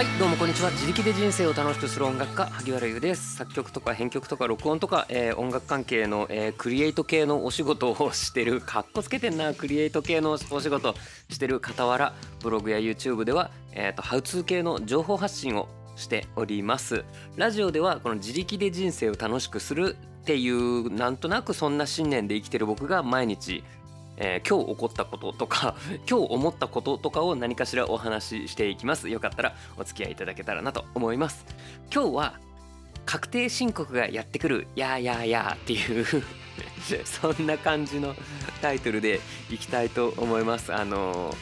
はいどうもこんにちは。自力で人生を楽しくする音楽家萩原優です。作曲とか編曲とか録音とか、えー音楽関係の、えークリエイト系のお仕事をしてるかっこつけてんな。クリエイト系のお仕事してる傍らブログや YouTube では、えー、とハウツー系の情報発信をしております。ラジオではこの自力で人生を楽しくするっていうなんとなくそんな信念で生きてる僕が毎日えー今日起こったこととか 今日思ったこととかを何かしらお話ししていきます。よかったらお付き合いいただけたらなと思います。今日は確定申告がやってくるやーやーやーっていう そんな感じのタイトルでいきたいと思います。あのー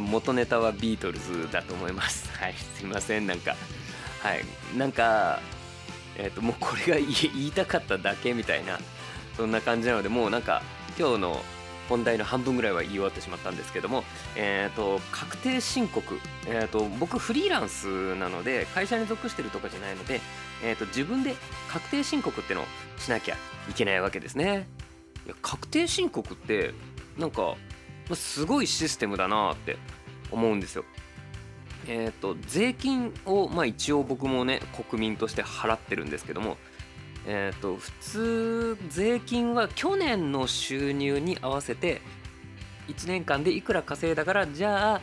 元ネタはビートルズだと思います。はいすいません。なんかはいなんかえっ、ともうこれが言いたかっただけみたいなそんな感じなのでもうなんか今日の本題の半分ぐらいは言い終わってしまったんですけども、えー、と確定申告、えー、と僕フリーランスなので会社に属してるとかじゃないので、えー、と自分で確定申告ってのをしなきゃいけないわけですね。いや確定申告ってなんかすごいシステムだなって思うんですよ。えっ、と税金をまあ一応僕もね国民として払ってるんですけどもえー、と普通税金は去年の収入に合わせて1年間でいくら稼いだからじゃあ、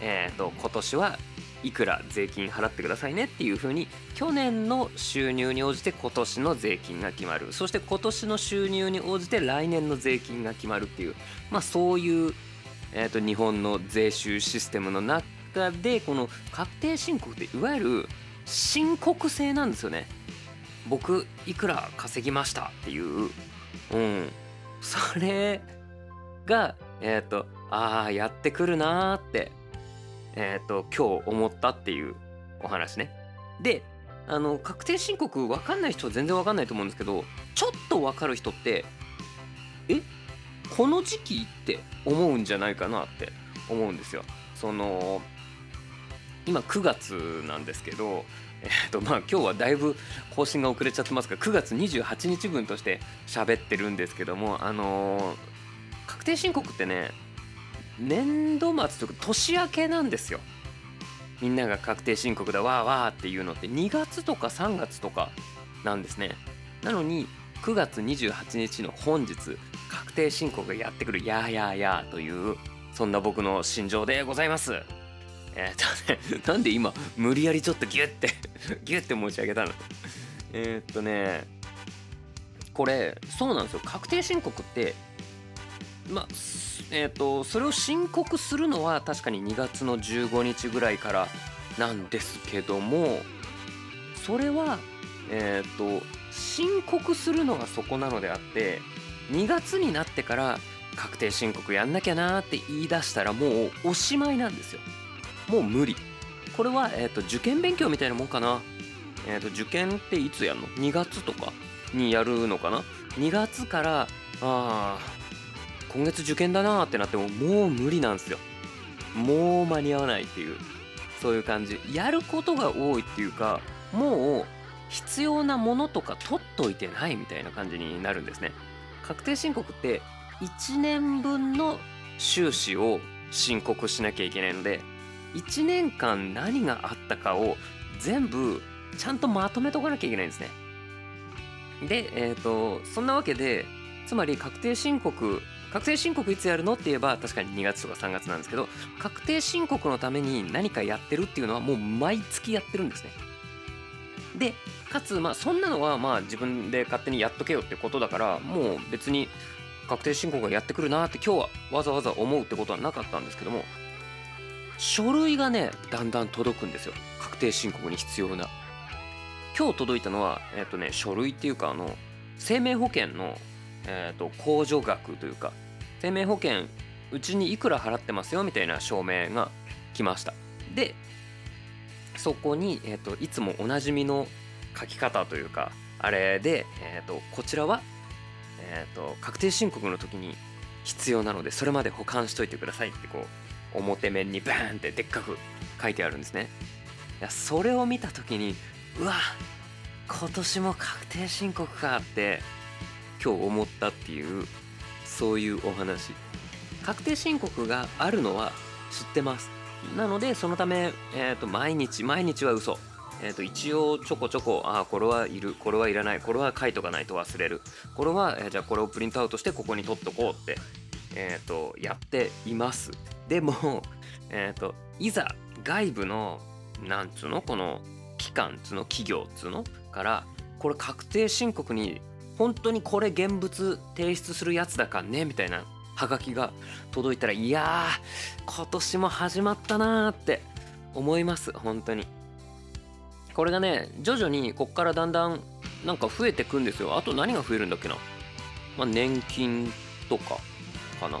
えー、と今年はいくら税金払ってくださいねっていう風に去年の収入に応じて今年の税金が決まるそして今年の収入に応じて来年の税金が決まるっていうまあそういう、えー、と日本の税収システムの中でこの確定申告っていわゆる申告制なんですよね。僕いくら稼ぎましたっていう。うん。それがえっ、とああやってくるなーってえっ、と今日思ったっていうお話ね。であの確定申告分かんない人は全然分かんないと思うんですけどちょっと分かる人ってえ？この時期って思うんじゃないかなって思うんですよ。その今9月なんですけどえっとまあ今日はだいぶ更新が遅れちゃってますが9月28日分として喋ってるんですけどもあのー確定申告ってね年度末というか年明けなんですよ。みんなが確定申告だわーわーっていうのって2月とか3月とかなんですね。なのに9月28日の本日確定申告がやってくるやーやーやーというそんな僕の心情でございます。えーっとね、なんで今無理やりちょっとギュッて ギュッて持ち上げたの？えっとねこれそうなんですよ。確定申告ってまあえーっとそれを申告するのは確かに2月の15日ぐらいからなんですけどもそれはえーと申告するのがそこなのであって2月になってから確定申告やんなきゃなーって言い出したらもうおしまいなんですよ。もう無理。これは、えー、と受験勉強みたいなもんかな、えー、と受験っていつやんの？2月とかにやるのかな？2月からあ今月受験だなってなってももう無理なんですよ。もう間に合わないっていうそういう感じ。やることが多いっていうかもう必要なものとか取っといてないみたいな感じになるんですね。確定申告って1年分の収支を申告しなきゃいけないので1年間何があったかを全部ちゃんとまとめとかなきゃいけないんですね。で、えっ、と、そんなわけで、つまり確定申告、確定申告いつやるのって言えば確かに2月とか3月なんですけど、確定申告のために何かやってるっていうのはもう毎月やってるんですね。で、かつ、まあそんなのはまあ自分で勝手にやっとけよってことだから、もう別に確定申告がやってくるなって今日はわざわざ思うってことはなかったんですけども、書類がねだんだん届くんですよ。確定申告に必要な。今日届いたのはえっ、とね書類っていうかあの生命保険の、えー、と控除額というか生命保険うちにいくら払ってますよみたいな証明が来ました。でそこに、えー、といつもおなじみの書き方というかあれで、えー、とこちらは、えー、と確定申告の時に必要なのでそれまで保管しといてくださいってこう表面にバーンってでっかく書いてあるんですね。いやそれを見た時にうわ今年も確定申告かって今日思ったっていうそういうお話。確定申告があるのは知ってます。なのでそのため、えー、と毎日毎日は嘘。えー、と一応ちょこちょこあこれはいるこれはいらないこれは書いとかないと忘れる。これは、えー、じゃあこれをプリントアウトしてここに取っとこうって、えー、とやっています。でも、えー、といざ外部のなんつうのこの機関つの企業つのからこれ確定申告に本当にこれ現物提出するやつだかねみたいなハガキが届いたらいや今年も始まったなーって思います。本当に。これがね徐々にこっからだんだんなんか増えてくんですよ。あと何が増えるんだっけな。まあ年金とか。かな。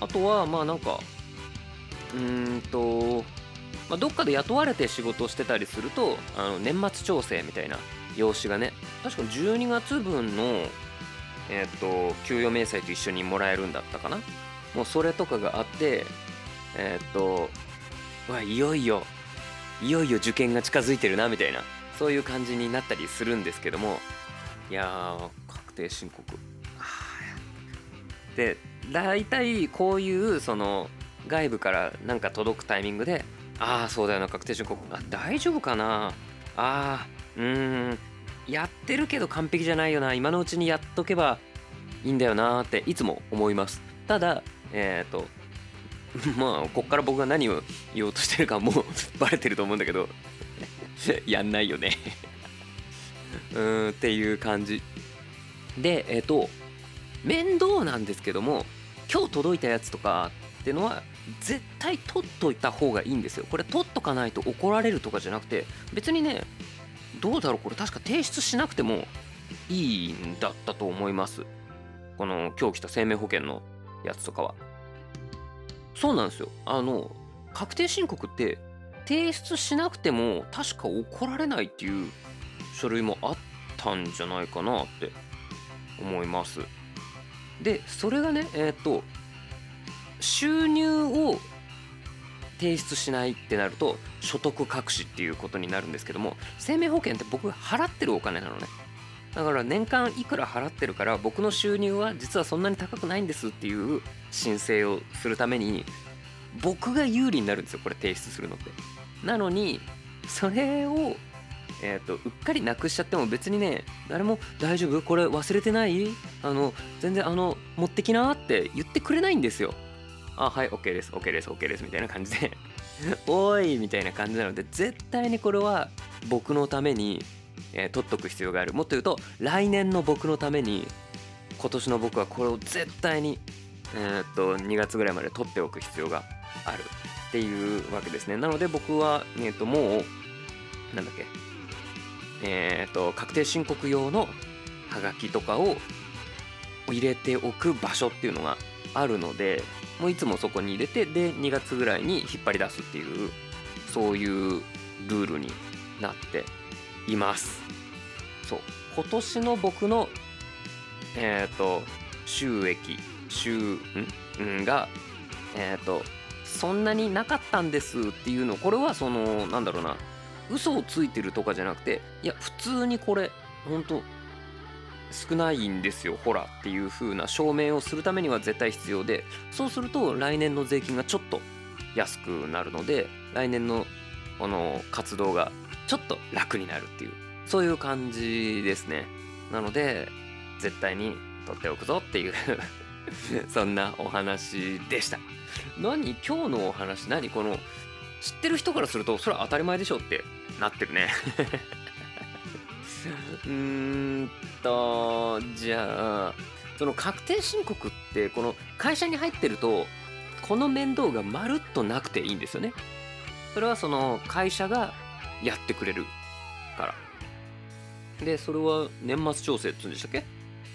あとはまあなんかうーんとまあ、どっかで雇われて仕事をしてたりするとあの年末調整みたいな用紙がね確か12月分のえっ、と給与明細と一緒にもらえるんだったかな。もうそれとかがあってえっ、とわいよいよいよいよ受験が近づいてるなみたいなそういう感じになったりするんですけども。いやー確定申告。で大体こういうその外部からなんか届くタイミングでああそうだよな確定申告。あ大丈夫かな？あーうーん。やってるけど完璧じゃないよな。今のうちにやっとけばいいんだよなっていつも思います。ただえっ、ー、とまあこっから僕が何を言おうとしてるかもう バレてると思うんだけど やんないよね。うんっていう感じ。でえっ、ー、と面倒なんですけども今日届いたやつとかってのは絶対取っといた方がいいんですよ。これ取っとかないと怒られるとかじゃなくて別にねどうだろうこれ確か提出しなくてもいいんだったと思います。この今日来た生命保険のやつとかは。そうなんですよ。あの確定申告って提出しなくても確か怒られないっていう書類もあったんじゃないかなって思います。でそれがねえっ、と収入を提出しないってなると所得隠しっていうことになるんですけども生命保険って僕が払ってるお金なのね。だから年間いくら払ってるから僕の収入は実はそんなに高くないんですっていう申請をするために僕が有利になるんですよこれ提出するのって。なのにそれをえーと、うっかりなくしちゃっても別にね誰も「大丈夫？これ忘れてない？あの全然あの持ってきな」って言ってくれないんですよ。あ、はい、OK です、OK です、OK です、みたいな感じで。おいみたいな感じなので、絶対にこれは僕のために、えー、取っとく必要がある。もっと言うと、来年の僕のために、今年の僕はこれを絶対に、えー、っと、2月ぐらいまで取っておく必要があるっていうわけですね。なので僕は、えー、っと、もう、なんだっけ、えー、っと、確定申告用のハガキとかを入れておく場所っていうのがあるので、もういつもそこに入れてで2月ぐらいに引っ張り出すっていうそういうルールになっています。そう。今年の僕のえっ、ー、と収益収ん？ん？がえっ、ー、とそんなになかったんですっていうのこれはそのなんだろうな。嘘をついてるとかじゃなくていや普通にこれ本当少ないんですよほらっていう風な証明をするためには絶対必要でそうすると来年の税金がちょっと安くなるので来年のこの活動がちょっと楽になるっていうそういう感じですね。なので絶対に取っておくぞっていう そんなお話でした。何？今日のお話何？この知ってる人からするとそれは当たり前でしょってなってるね。うーんとじゃあその確定申告ってこの会社に入ってるとこの面倒がまるっとなくていいんですよね。それはその会社がやってくれるから。でそれは年末調整って言うんでしたっけ？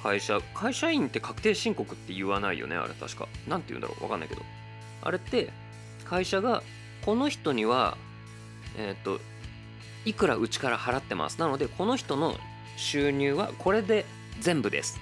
会社会社員って確定申告って言わないよねあれ確か。何て言うんだろうわかんないけど。あれって会社がこの人にはえっ、ー、といくらうちから払ってます。なのでこの人の収入はこれで全部です。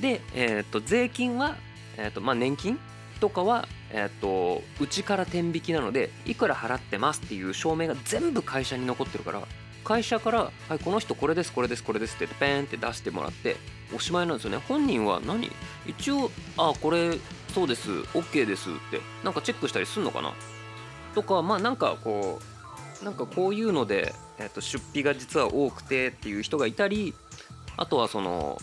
で、えー、と税金は、えーとまあ、年金とかは、えーと、うちから天引きなのでいくら払ってますっていう証明が全部会社に残ってるから会社から「はいこの人これですこれですこれです」ってペーンって出してもらっておしまいなんですよね。本人は何？一応「あこれそうです OK です」ってなんかチェックしたりすんのかな？とかまあなんかこうなんかこういうので、えー、と出費が実は多くてっていう人がいたりあとはその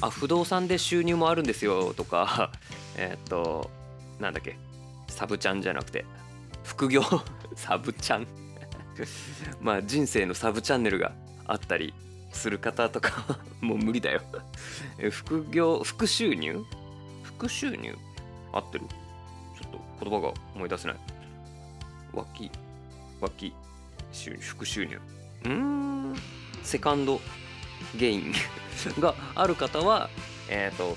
あ不動産で収入もあるんですよとか えっとなんだっけサブチャンじゃなくて副業 サブチャン。まあ人生のサブチャンネルがあったりする方とかもう無理だよ。副業副収入？副収入？合ってる。ちょっと言葉が思い出せない。脇脇。収入副収入。うーん。セカンドゲイン がある方はえっ、ー、と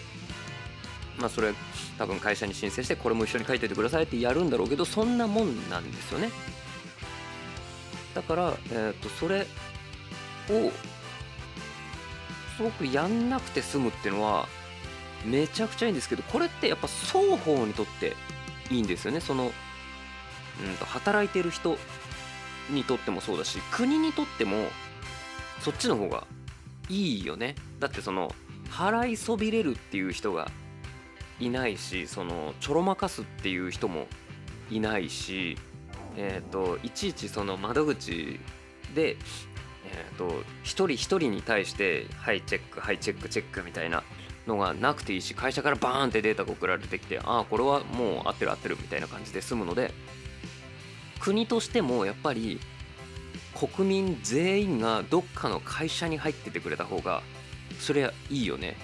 まあそれ多分会社に申請してこれも一緒に書いててくださいってやるんだろうけどそんなもんなんですよね。だから、えーと、それをすごくやんなくて済むっていうのはめちゃくちゃいいんですけどこれってやっぱ双方にとっていいんですよね。その、うんと働いてる人にとってもそうだし国にとってもそっちの方がいいよね。だってその払いそびれるっていう人がいないしそのちょろまかすっていう人もいないしえっ、ー、といちいちその窓口でえっ、ー、と一人一人に対して「はいチェックはいチェックチェック」みたいなのがなくていいし会社からバーンってデータが送られてきてああこれはもう合ってる合ってるみたいな感じで済むので国としてもやっぱり国民全員がどっかの会社に入っててくれた方がそりゃいいよね。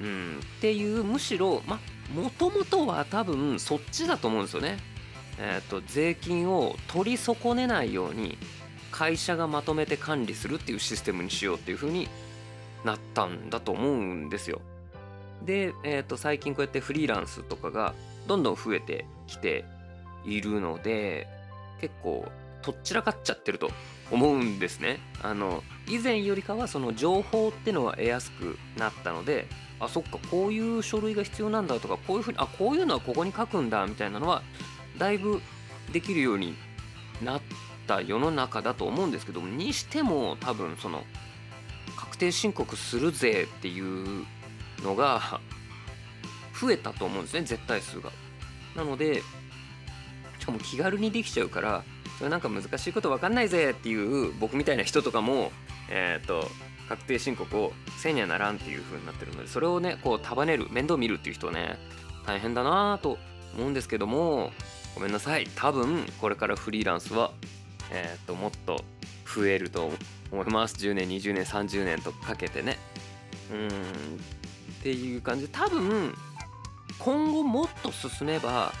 うん、っていうむしろまもともとは多分そっちだと思うんですよね。えーと、税金を取り損ねないように会社がまとめて管理するっていうシステムにしようっていう風になったんだと思うんですよ。で、えーと最近こうやってフリーランスとかがどんどん増えてきているので結構とっちらかっちゃってると思うんですね。あの以前よりかはその情報ってのは得やすくなったのであそっかこういう書類が必要なんだとかこういうふうにあこういうのはここに書くんだみたいなのはだいぶできるようになった世の中だと思うんですけどにしても多分その確定申告するぜっていうのが 増えたと思うんですね絶対数が。なのでしかも気軽にできちゃうからそれなんか難しいこと分かんないぜっていう僕みたいな人とかもえっ、ー、と確定申告をせにはならんっていう風になってるのでそれをねこう束ねる面倒見るっていう人ね大変だなと思うんですけどもごめんなさい。多分これからフリーランスはえっ、ー、ともっと増えると思います。10年20年30年とかけてね。うん。っていう感じ。で多分今後もっと進めば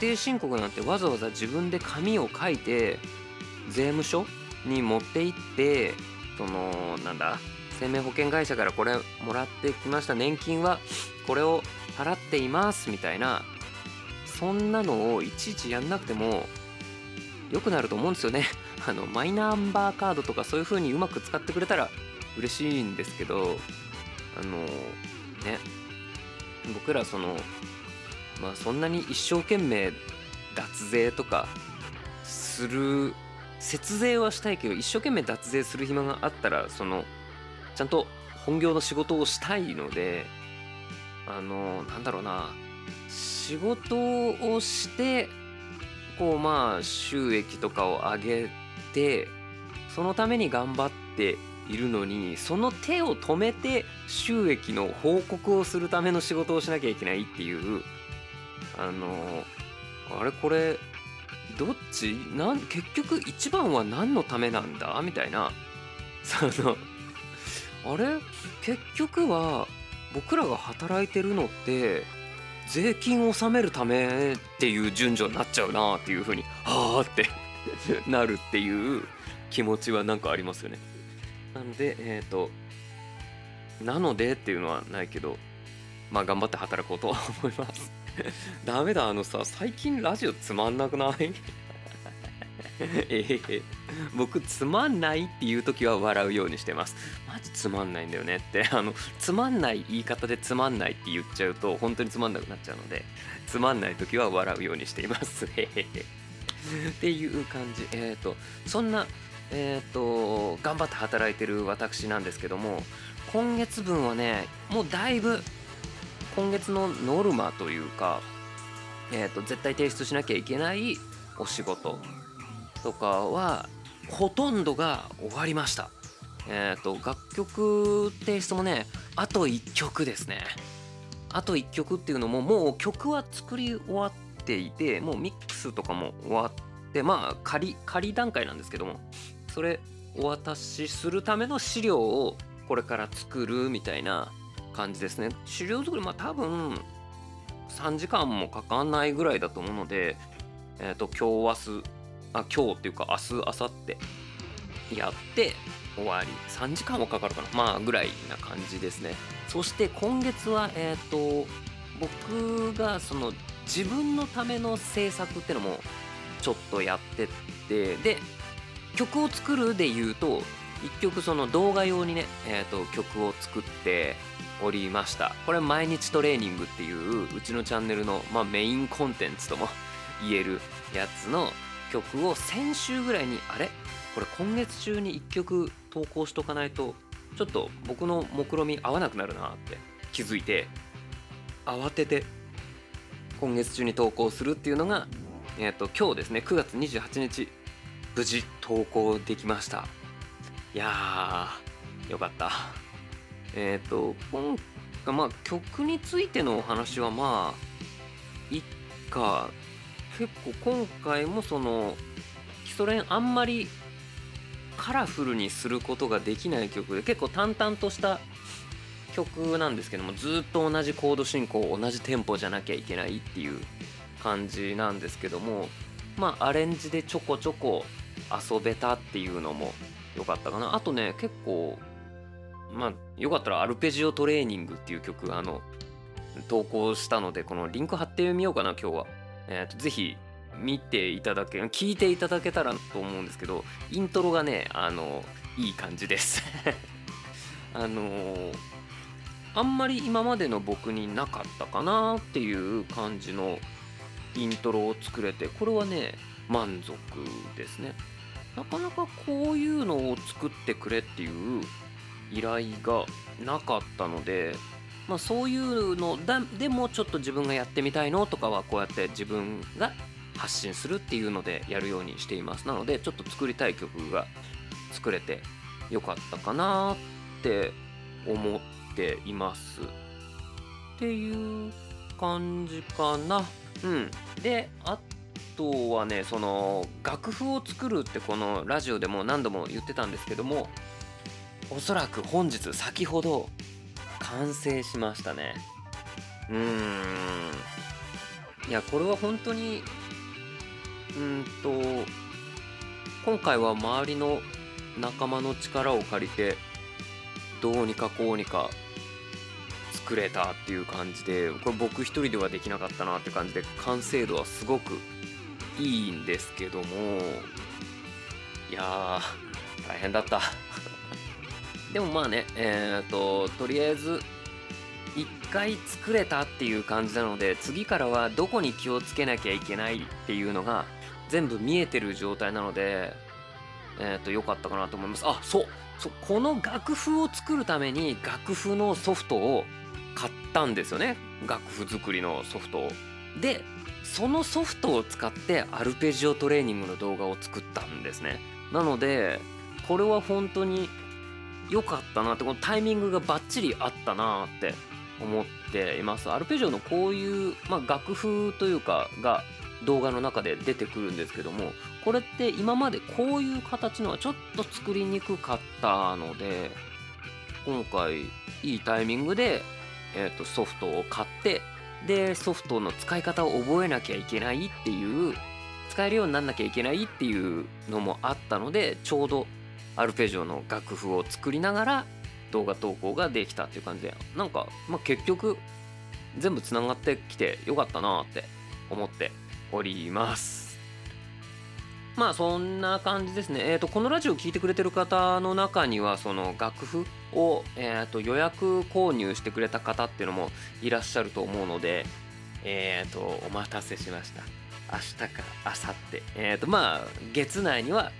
定申告なんてわざわざ自分で紙を書いて税務署に持って行ってそのなんだ生命保険会社からこれもらってきました。年金はこれを払っていますみたいなそんなのをいちいちやんなくても良くなると思うんですよね。あのマイナンバーカードとかそういう風にうまく使ってくれたら嬉しいんですけどあのね僕らそのまあそんなに一生懸命脱税とかする節税はしたいけど一生懸命脱税する暇があったらそのちゃんと本業の仕事をしたいのであのなんだろうな仕事をしてこうまあ収益とかを上げてそのために頑張っているのにその手を止めて収益の報告をするための仕事をしなきゃいけないっていうあのあれこれどっち？なん結局一番は何のためなんだ？みたいな。そのあれ？結局は僕らが働いてるのって税金を納めるためっていう順序になっちゃうなっていうふうにはあって なるっていう気持ちはなんかありますよね。なのでえっ、ー、となのでっていうのはないけどまあ頑張って働こうとは思います。ダメだあのさ最近ラジオつまんなくない？えー、僕つまんないっていう時は笑うようにしてます。マジつまんないんだよねって。あのつまんない言い方でつまんないって言っちゃうと本当につまんなくなっちゃうのでつまんない時は笑うようにしています。っていう感じ。えっ、ー、とそんなえっ、ー、と頑張って働いてる私なんですけども今月分はねもうだいぶ今月のノルマというか、えーと、絶対提出しなきゃいけないお仕事とかはほとんどが終わりました。えっ、ー、と楽曲提出もねあと1曲ですね。あと1曲っていうのももう曲は作り終わっていてもうミックスとかも終わってまあ仮仮段階なんですけどもそれお渡しするための資料をこれから作るみたいな感じですね。資料作りまあ多分3時間もかかんないぐらいだと思うのでえっ、ー、と今日明日あ今日っていうか明日明後日やって終わり。3時間もかかるかな。まあぐらいな感じですね。そして今月はえっ、ー、と僕がその自分のための制作ってのもちょっとやってってで曲を作るで言うと1曲その動画用にね、えーと、曲を作っておりました。これ毎日トレーニングっていううちのチャンネルの、まあ、メインコンテンツとも 言えるやつの曲を先週ぐらいにあれ？これ今月中に1曲投稿しとかないとちょっと僕の目論み合わなくなるなって気づいて慌てて今月中に投稿するっていうのが、えーと、今日ですね。9月28日無事投稿できました。いやーよかった。えっ、ー、と今回まあ曲についてのお話はまあいっか。結構今回もその基礎練あんまりカラフルにすることができない曲で結構淡々とした曲なんですけどもずっと同じコード進行同じテンポじゃなきゃいけないっていう感じなんですけどもまあアレンジでちょこちょこ遊べたっていうのも良かったかな。あとね結構まあよかったらアルペジオトレーニングっていう曲あの投稿したのでこのリンク貼ってみようかな今日は。えーと、ぜひ見ていただけ聞いていただけたらと思うんですけどイントロがねあのいい感じです。あのあんまり今までの僕になかったかなっていう感じのイントロを作れてこれはね満足ですね。なかなかこういうのを作ってくれっていう依頼がなかったのでまあ、そういうのだでもちょっと自分がやってみたいのとかはこうやって自分が発信するっていうのでやるようにしています。なのでちょっと作りたい曲が作れてよかったかなって思っています。っていう感じかな。うん。であとはねその楽譜を作るってこのラジオでも何度も言ってたんですけどもおそらく本日先ほど完成しましたね。うーん。いやこれは本当にうんと今回は周りの仲間の力を借りてどうにかこうにか作れたっていう感じでこれ僕一人ではできなかったなって感じで完成度はすごくいいんですけどもいやー大変だった でもまあね、えっ、ー、と、とりあえず、一回作れたっていう感じなので、次からはどこに気をつけなきゃいけないっていうのが全部見えてる状態なので、えっ、ー、と、良かったかなと思います。あ、そうそうこの楽譜を作るために楽譜のソフトを買ったんですよね。楽譜作りのソフトを。で、そのソフトを使ってアルペジオトレーニングの動画を作ったんですね。なので、これは本当に良かったなってこのタイミングがバッチリあったなって思っていますアルペジオのこういう、まあ、楽譜というかが動画の中で出てくるんですけどもこれって今までこういう形のはちょっと作りにくかったので今回いいタイミングで、えー、とソフトを買ってでソフトの使い方を覚えなきゃいけないっていう使えるようになんなきゃいけないっていうのもあったのでちょうどアルペジオの楽譜を作りながら動画投稿ができたっていう感じでなんか、まあ、結局全部つながってきてよかったなって思っております。まあそんな感じですね。え、ー、とこのラジオを聴いてくれてる方の中にはその楽譜を、えー、と予約購入してくれた方っていうのもいらっしゃると思うのでえっ、ー、とお待たせしました。明日か明後日。えっ、ー、とまあ月内には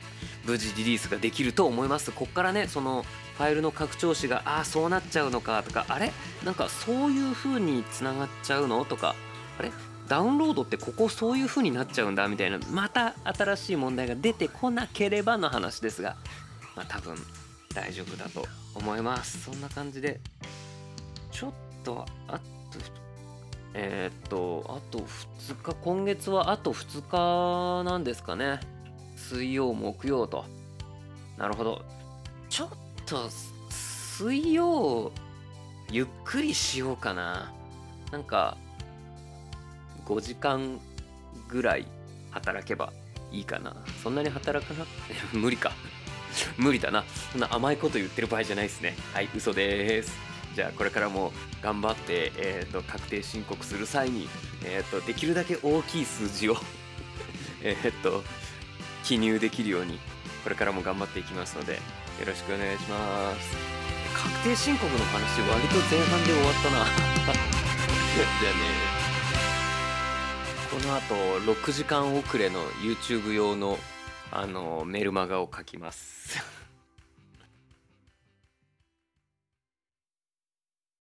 無事リリースができると思います。こっからねそのファイルの拡張子がああそうなっちゃうのかとかあれ？なんかそういう風につながっちゃうの？とかあれ？ダウンロードってここそういう風になっちゃうんだみたいなまた新しい問題が出てこなければの話ですがまあ多分大丈夫だと思います。そんな感じでちょっとあとえー、っとあと2日今月はあと2日なんですかね。水曜木曜と。なるほど。ちょっと水曜ゆっくりしようかな。なんか5時間ぐらい働けばいいかな。そんなに働かな？無理か。無理だな。そんな甘いこと言ってる場合じゃないですね。はい嘘です。じゃあこれからも頑張って、えーと、確定申告する際に、えーと、できるだけ大きい数字を えっと記入できるようにこれからも頑張っていきますのでよろしくお願いします。確定申告の話割と前半で終わったな。じゃあねこの後6時間遅れの YouTube 用のあのメルマガを書きます。